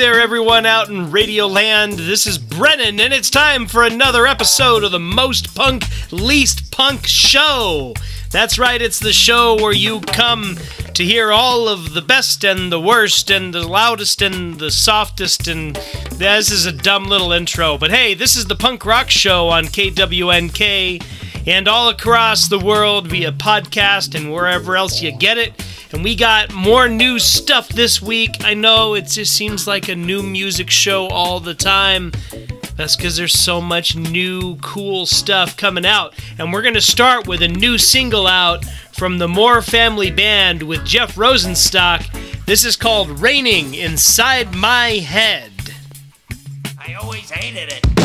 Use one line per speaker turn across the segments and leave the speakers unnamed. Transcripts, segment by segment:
There, everyone out in Radio Land. This is Brennan, and it's time for another episode of the Most Punk, Least Punk Show. That's right, it's the show where you come to hear all of the best and the worst and the loudest and the softest. And this is a dumb little intro, but hey, this is the punk rock show on KWNK and all across the world via podcast and wherever else you get it. And we got more new stuff this week. I know it just seems like a new music show all the time. That's because there's so much new, cool stuff coming out. And we're going to start with a new single out from the Moore Family Band with Jeff Rosenstock. This is called Raining Inside My Head.
I always hated it.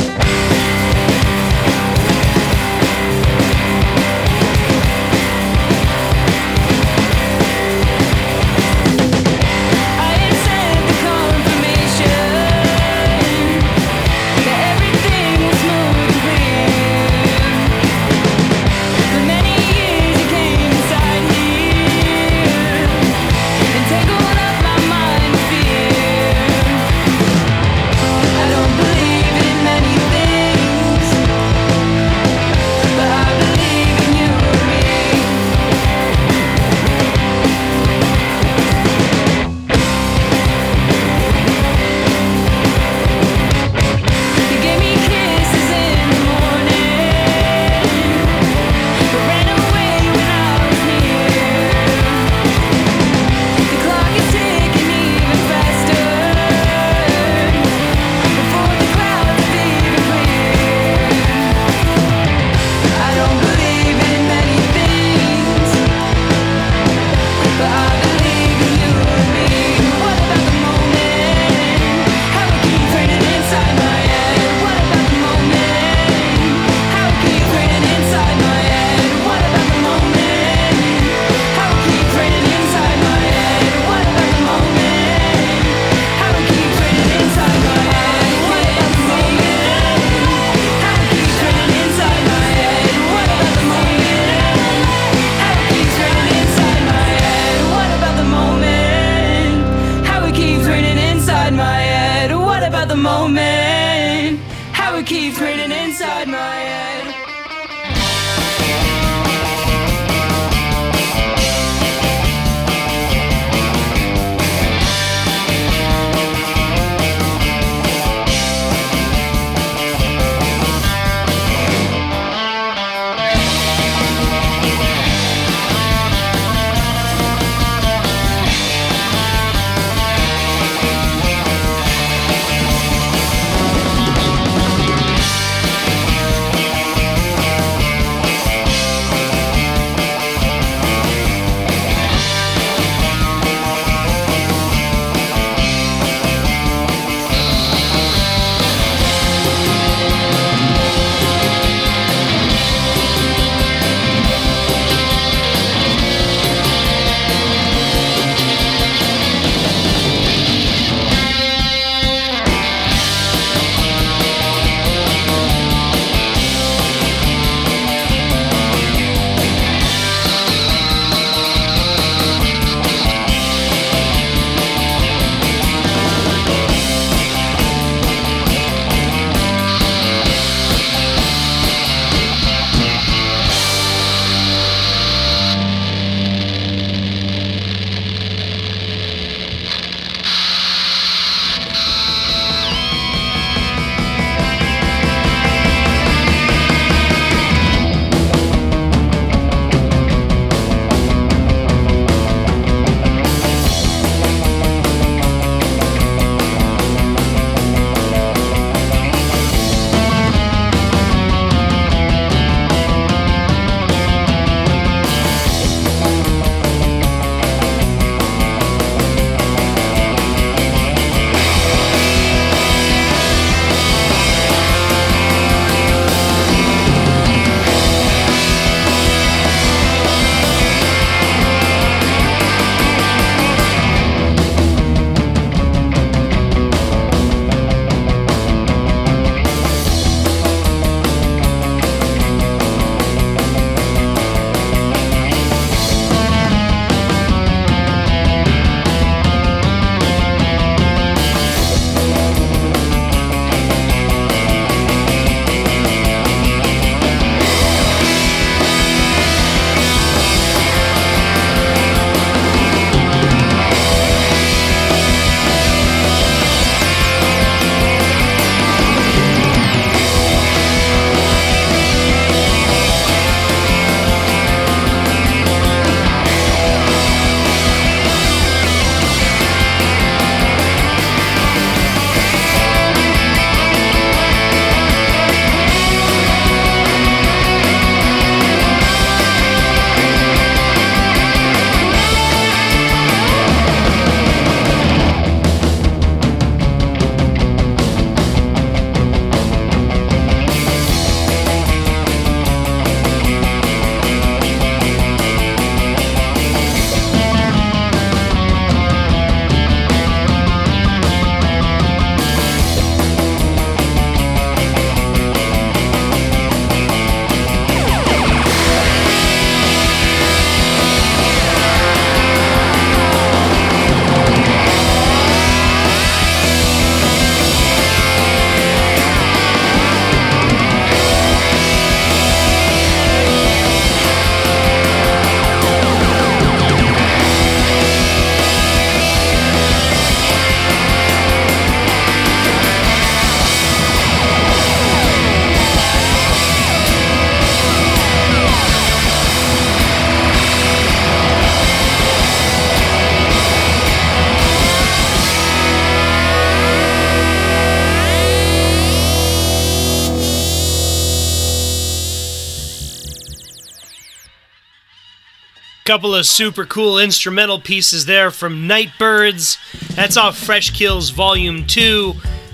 Couple of super cool instrumental pieces there from Nightbirds. That's off Fresh Kills Volume 2,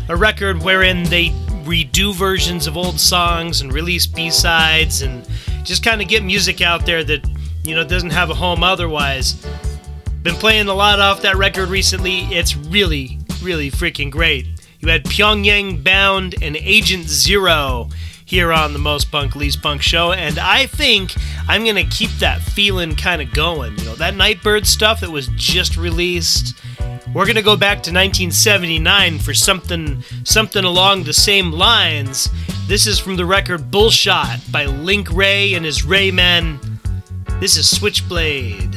a record wherein they redo versions of old songs and release B-sides and just kind of get music out there that, you know, doesn't have a home otherwise. Been playing a lot off that record recently. It's really, really freaking great. You had Pyongyang Bound and Agent Zero here on the Most Punk Least Punk show, and I think I'm gonna keep that feeling kind of going. You know, that Nightbird stuff that was just released. We're gonna go back to 1979 for something something along the same lines. This is from the record Bullshot by Link Wray and his Raymen. This is Switchblade.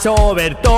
Soberto.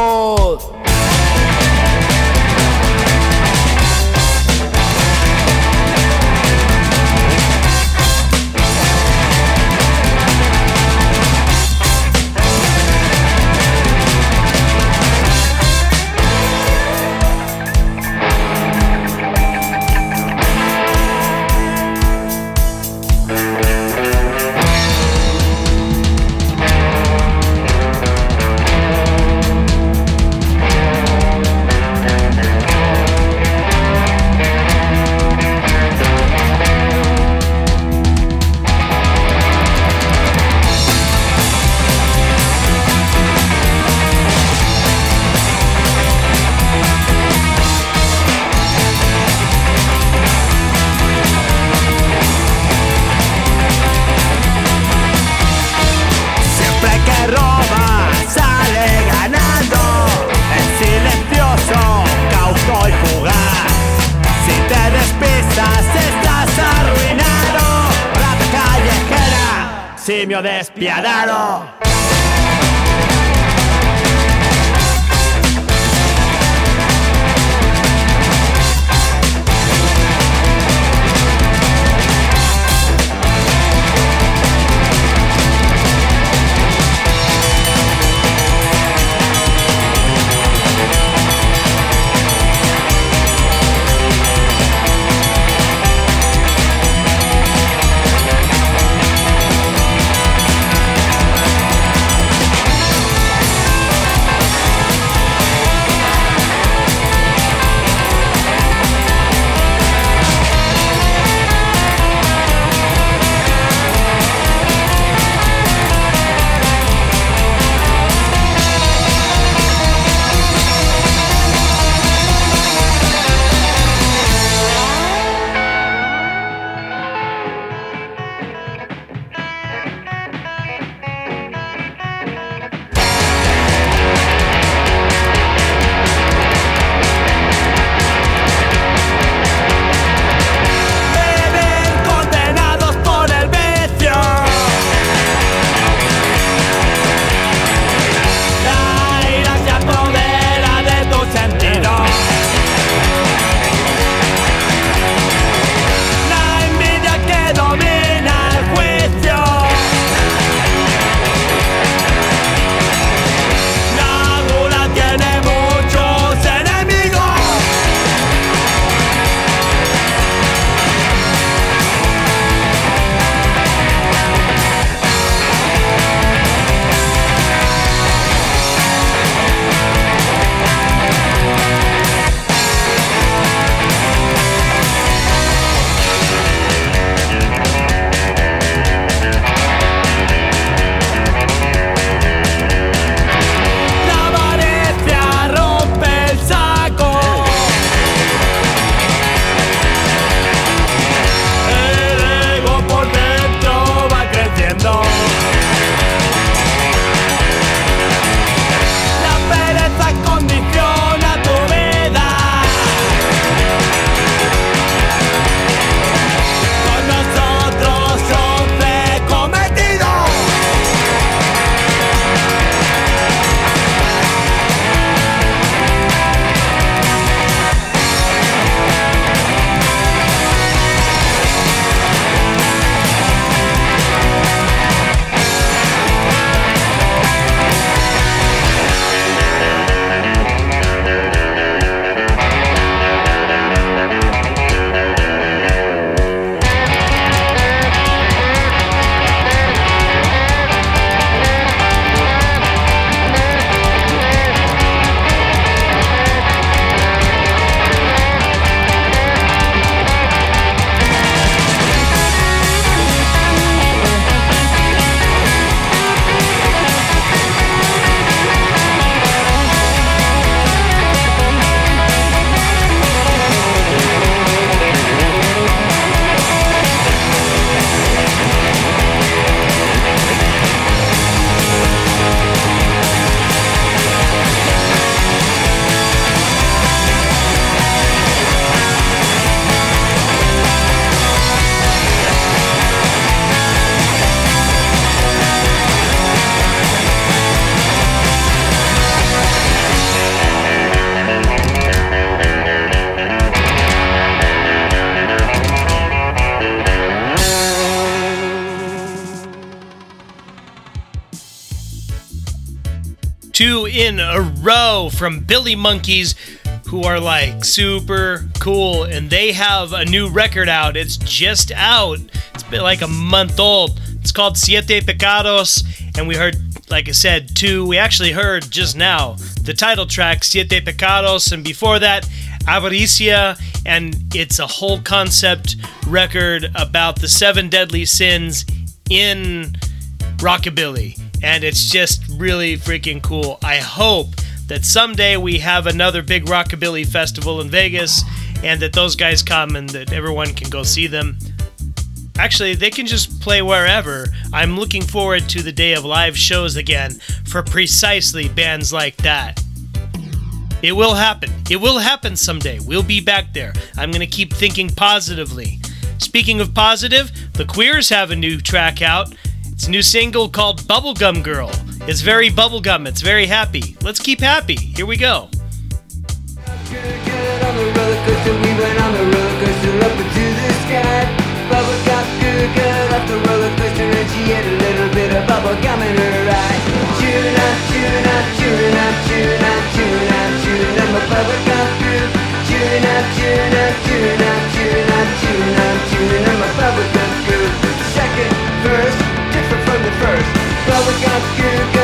In a row from Billy Monkeys, who are like super cool, and they have a new record out. It's just out. It's been like a month old. It's called Siete Pecados, and we heard, like I said, two. We actually heard just now the title track, Siete Pecados, and before that, Avaricia, and it's a whole concept record about the seven deadly sins in rockabilly and it's just really freaking cool. I hope that someday we have another big rockabilly festival in Vegas and that those guys come and that everyone can go see them. Actually, they can just play wherever. I'm looking forward to the day of live shows again for precisely bands like that. It will happen. It will happen someday. We'll be back there. I'm going to keep thinking positively. Speaking of positive, the Queers have a new track out it's new single called Bubblegum Girl. It's very bubblegum, it's very happy. Let's keep happy. Here we go.
Up, up, up, up, up, up we got
you.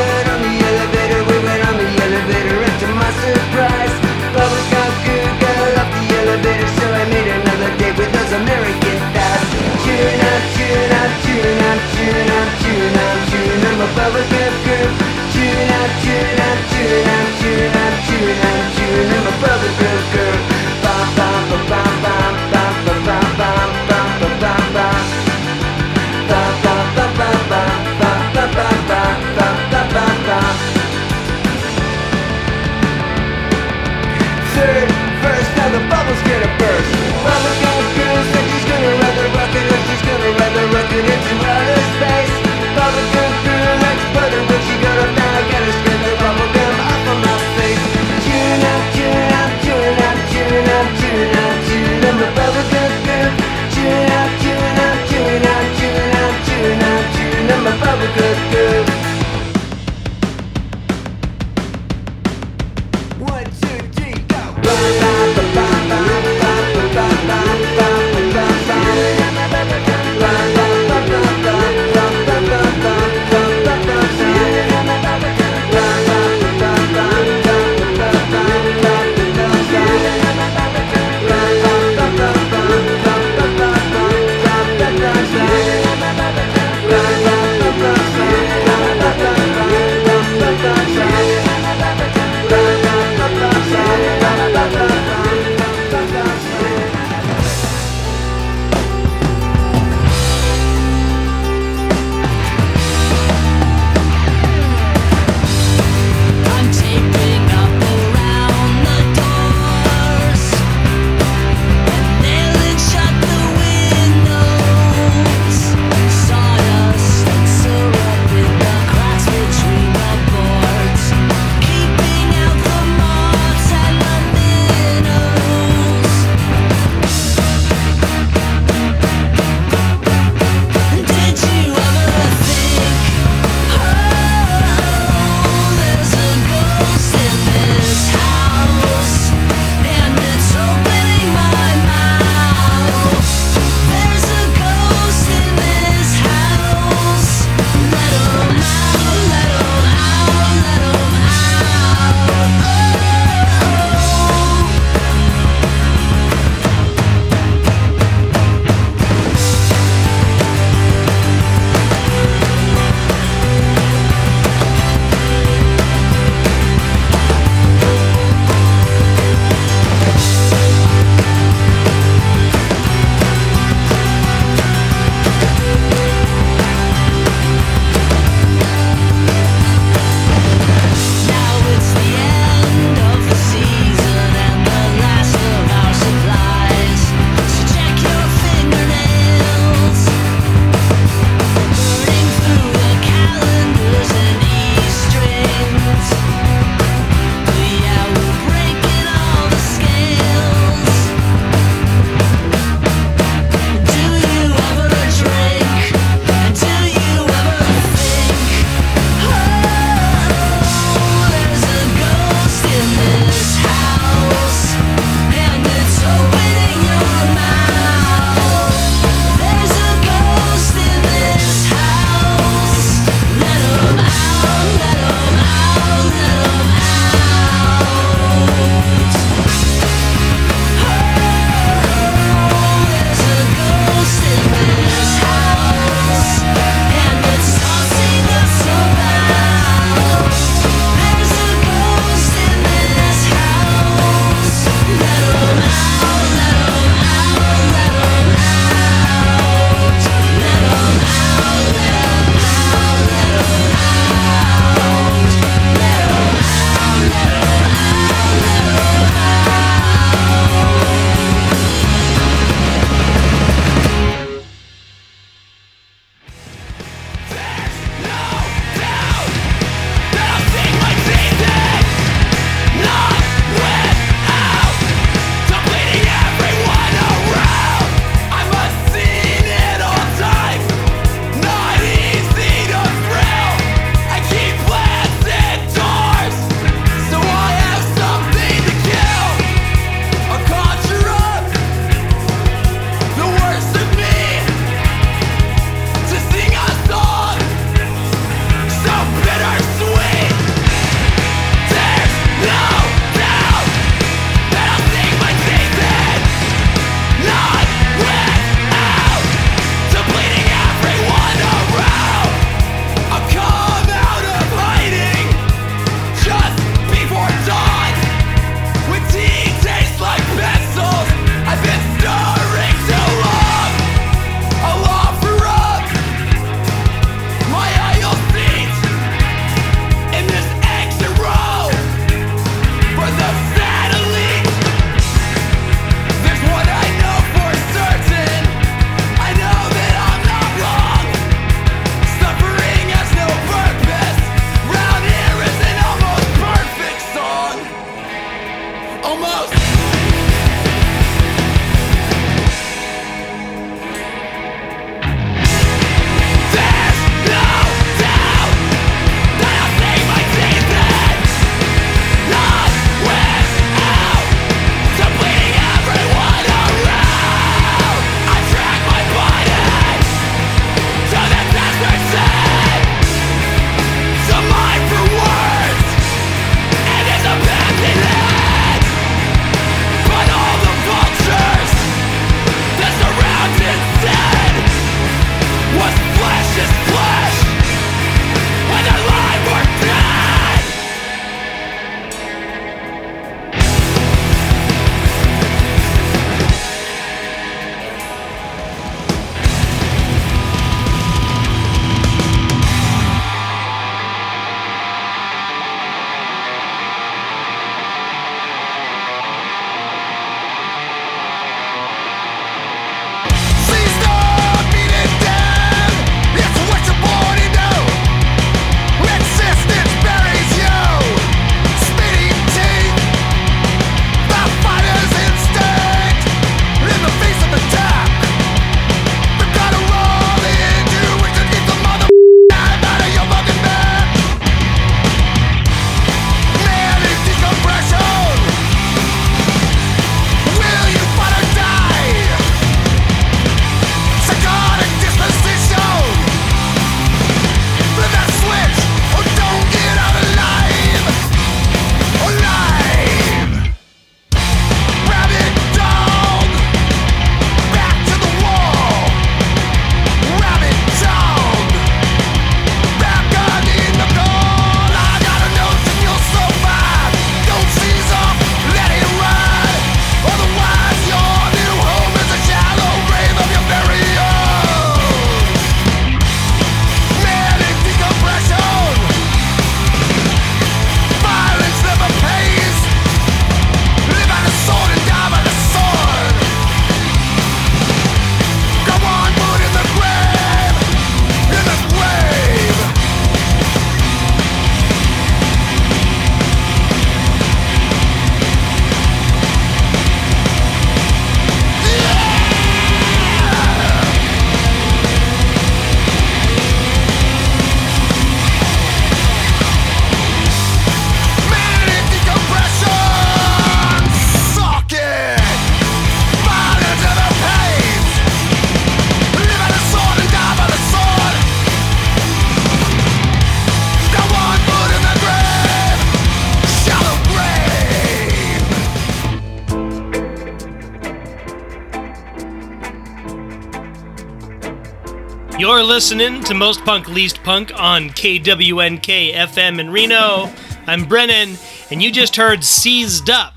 Listening to Most Punk Least Punk on KWNK FM in Reno. I'm Brennan, and you just heard Seized Up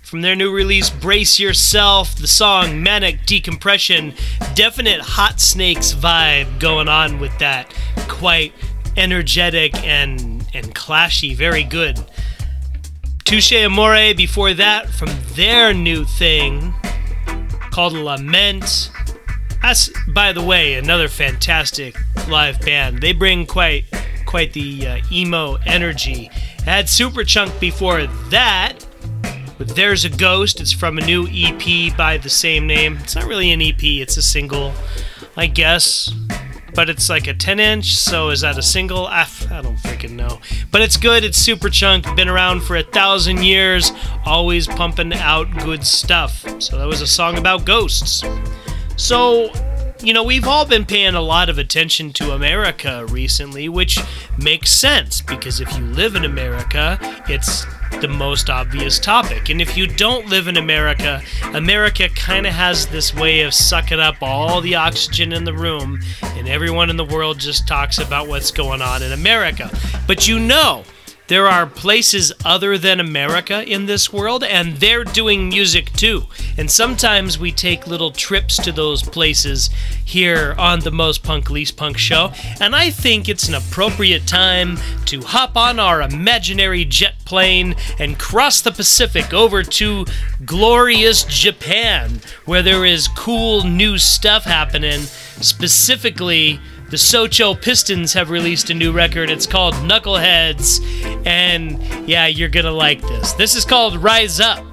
from their new release Brace Yourself, the song Manic Decompression. Definite Hot Snakes vibe going on with that. Quite energetic and, and clashy. Very good. Touche Amore before that from their new thing called Lament. That's, by the way, another fantastic live band. They bring quite quite the uh, emo energy. Had Superchunk before that. But There's a Ghost. It's from a new EP by the same name. It's not really an EP, it's a single, I guess. But it's like a 10 inch, so is that a single? I, I don't freaking know. But it's good, it's Superchunk, been around for a thousand years, always pumping out good stuff. So that was a song about ghosts. So, you know, we've all been paying a lot of attention to America recently, which makes sense because if you live in America, it's the most obvious topic. And if you don't live in America, America kind of has this way of sucking up all the oxygen in the room, and everyone in the world just talks about what's going on in America. But you know, there are places other than America in this world, and they're doing music too. And sometimes we take little trips to those places here on the Most Punk Least Punk show. And I think it's an appropriate time to hop on our imaginary jet plane and cross the Pacific over to glorious Japan, where there is cool new stuff happening, specifically. The Socho Pistons have released a new record. It's called Knuckleheads. And yeah, you're going to like this. This is called Rise Up.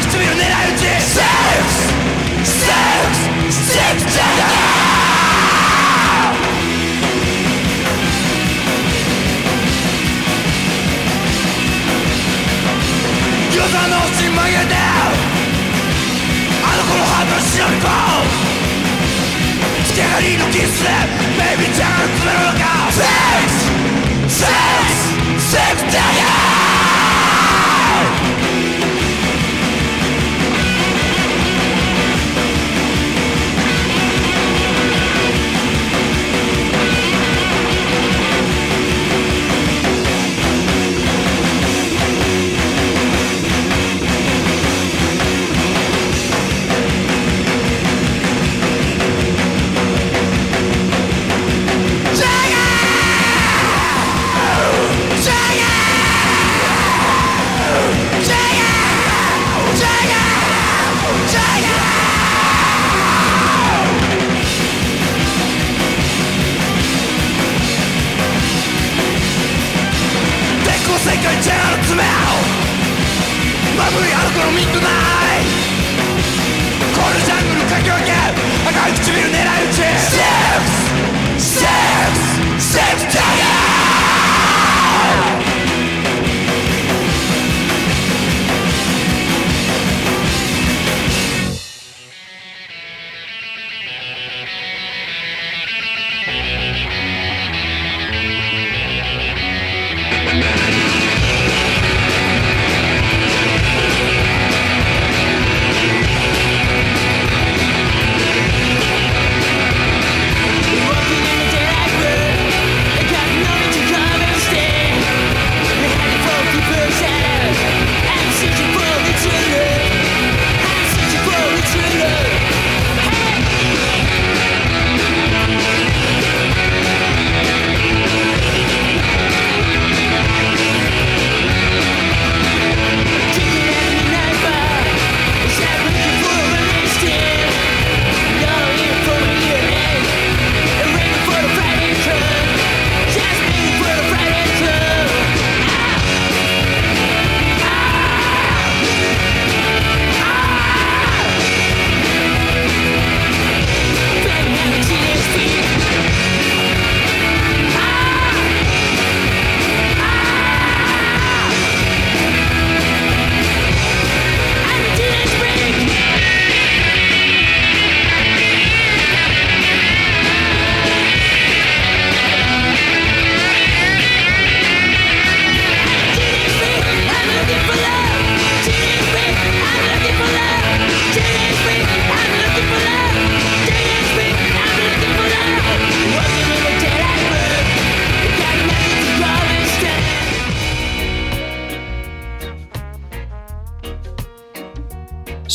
唇狙い撃ち Six! Six! Six! Six! 夜空の星曲げてあの頃ハートの忍び込む一手りのキスでベイビーちゃんが詰めるのか
Six! Six! Six! Six!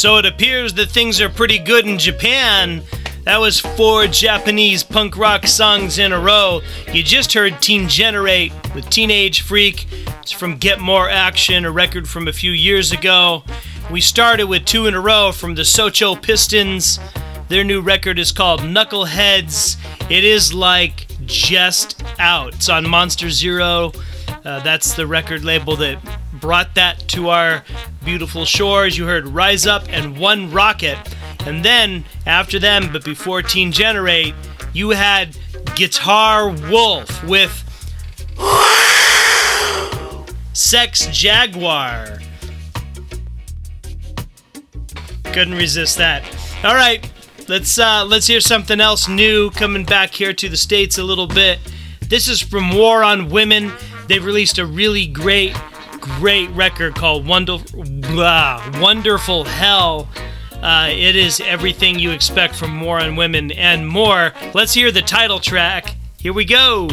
So it appears that things are pretty good in Japan. That was four Japanese punk rock songs in a row. You just heard Teen Generate with Teenage Freak. It's from Get More Action, a record from a few years ago. We started with two in a row from the Socho Pistons. Their new record is called Knuckleheads. It is like just out. It's on Monster Zero. Uh, that's the record label that brought that to our beautiful shores. You heard Rise Up and One Rocket. And then, after them, but before Teen Generate, you had Guitar Wolf with Sex Jaguar. Couldn't resist that. All right, let's uh, let's hear something else new coming back here to the states a little bit. This is from War on Women. They've released a really great, great record called Wonder- blah, Wonderful Hell. Uh, it is everything you expect from War on Women and more. Let's hear the title track. Here we go.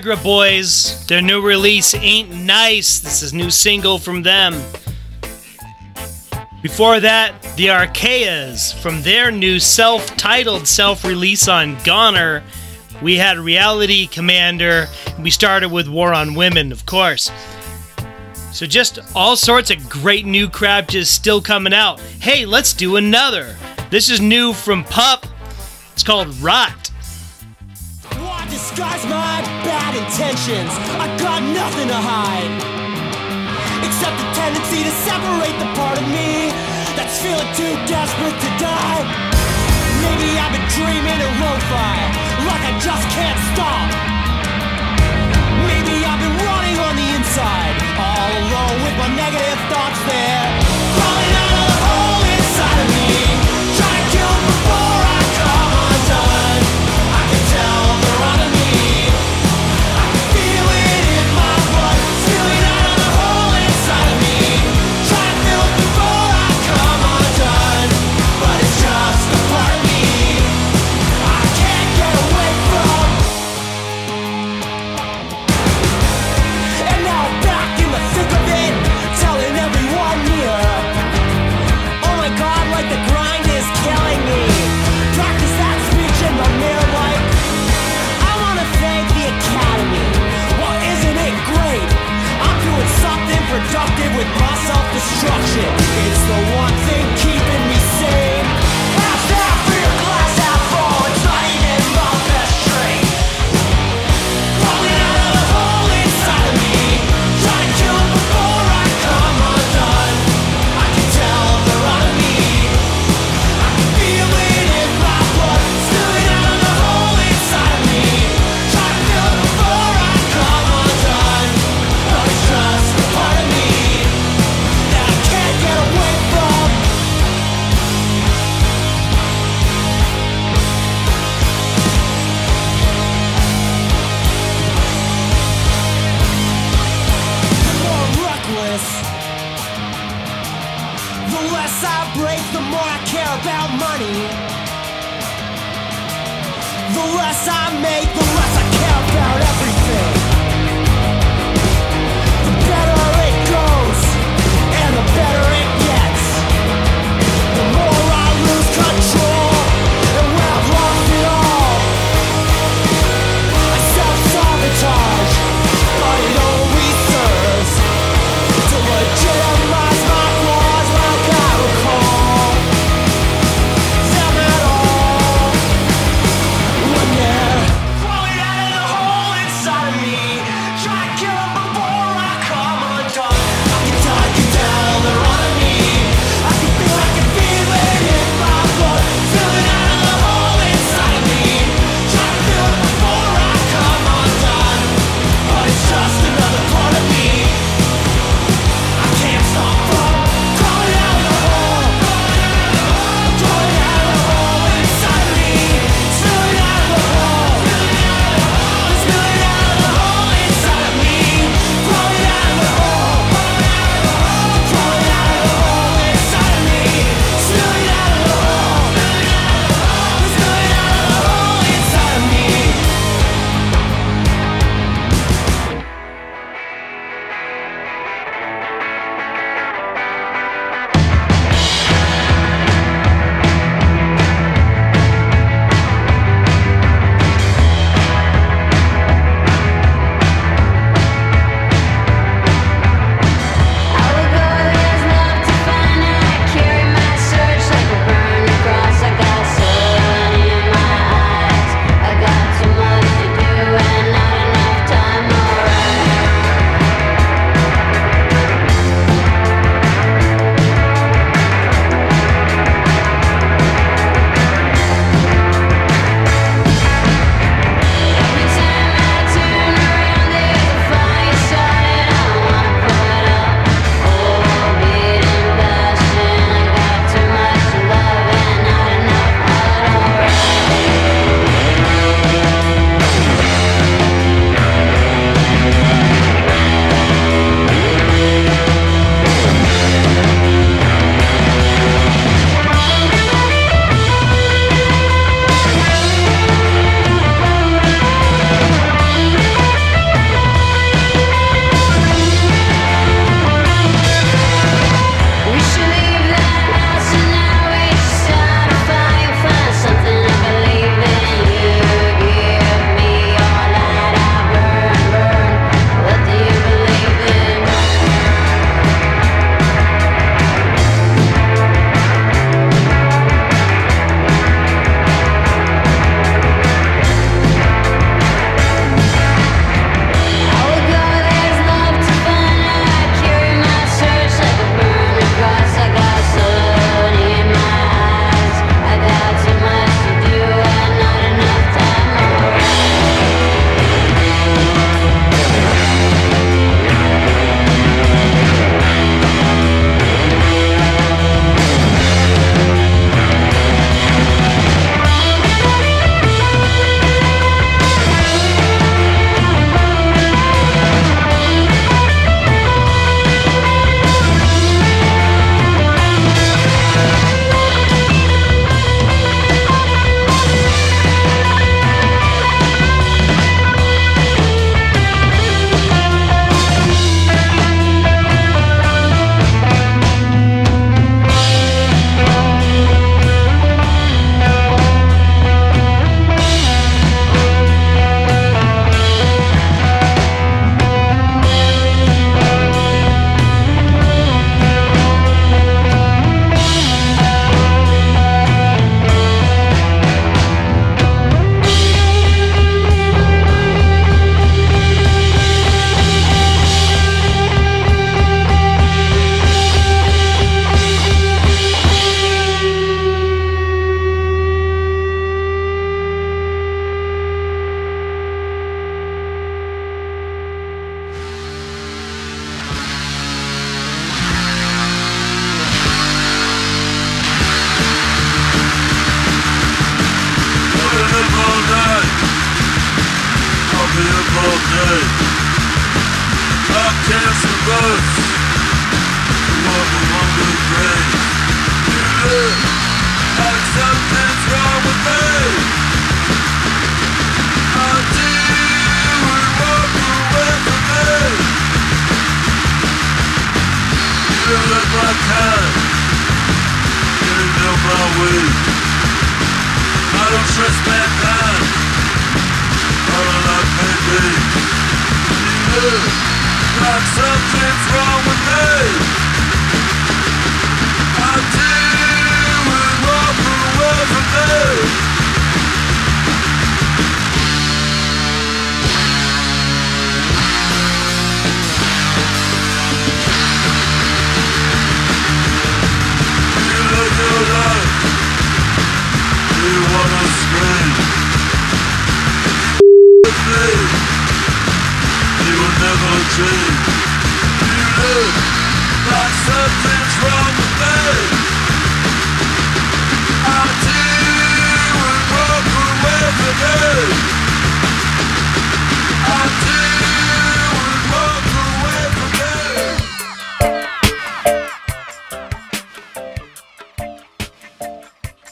Viagra Boys. Their new release, Ain't Nice. This is new single from them. Before that, the Archaeas from their new self titled self release on Goner. We had Reality Commander. We started with War on Women, of course. So, just all sorts of great new crap just still coming out. Hey, let's do another. This is new from Pup. It's called Rot.
intentions. I got nothing to hide. Except the tendency to separate the part of me that's feeling too desperate to die. Maybe I've been dreaming a lo-fi, like I just can't stop.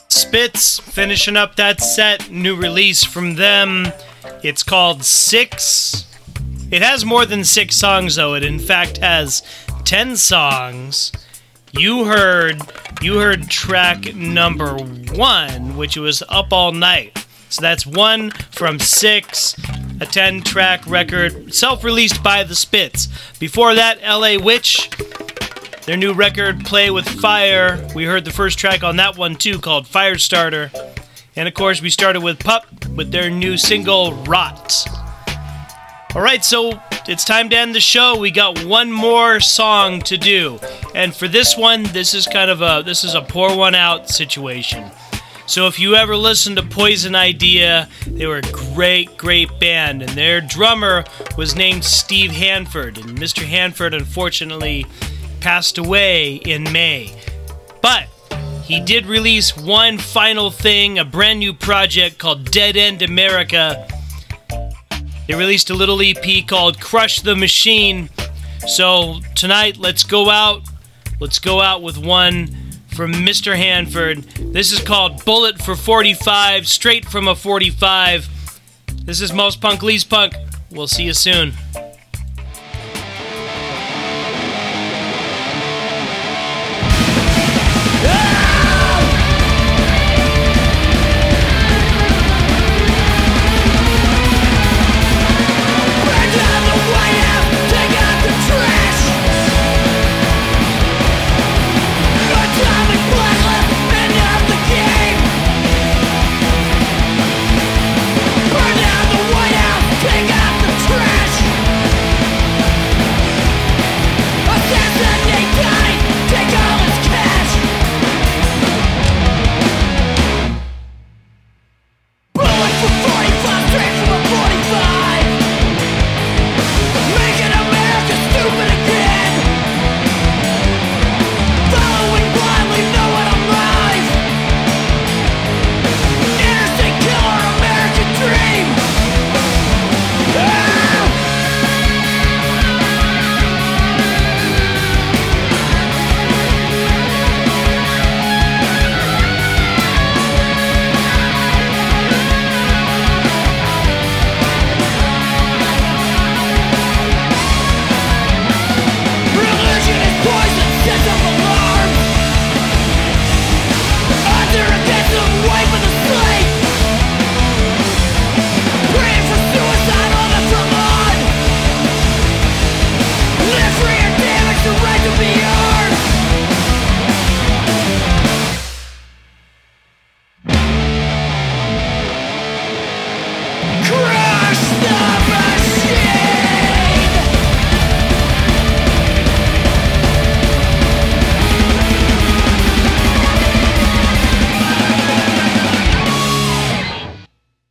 Spits finishing up that set. New release from them. It's called Six. It has more than six songs, though. It in fact has ten songs. You heard you heard track number one, which was Up All Night. So that's one from six, a 10 track record, self released by the Spits. Before that, LA Witch, their new record, Play with Fire. We heard the first track on that one too, called Firestarter. And of course, we started with Pup with their new single, Rot. Alright, so it's time to end the show. We got one more song to do. And for this one, this is kind of a this is a pour one out situation. So if you ever listen to Poison Idea, they were a great, great band, and their drummer was named Steve Hanford, and Mr. Hanford unfortunately passed away in May. But he did release one final thing, a brand new project called Dead End America. They released a little EP called Crush the Machine. So tonight, let's go out. Let's go out with one from Mr. Hanford. This is called Bullet for 45, straight from a 45. This is Most Punk Least Punk. We'll see you soon.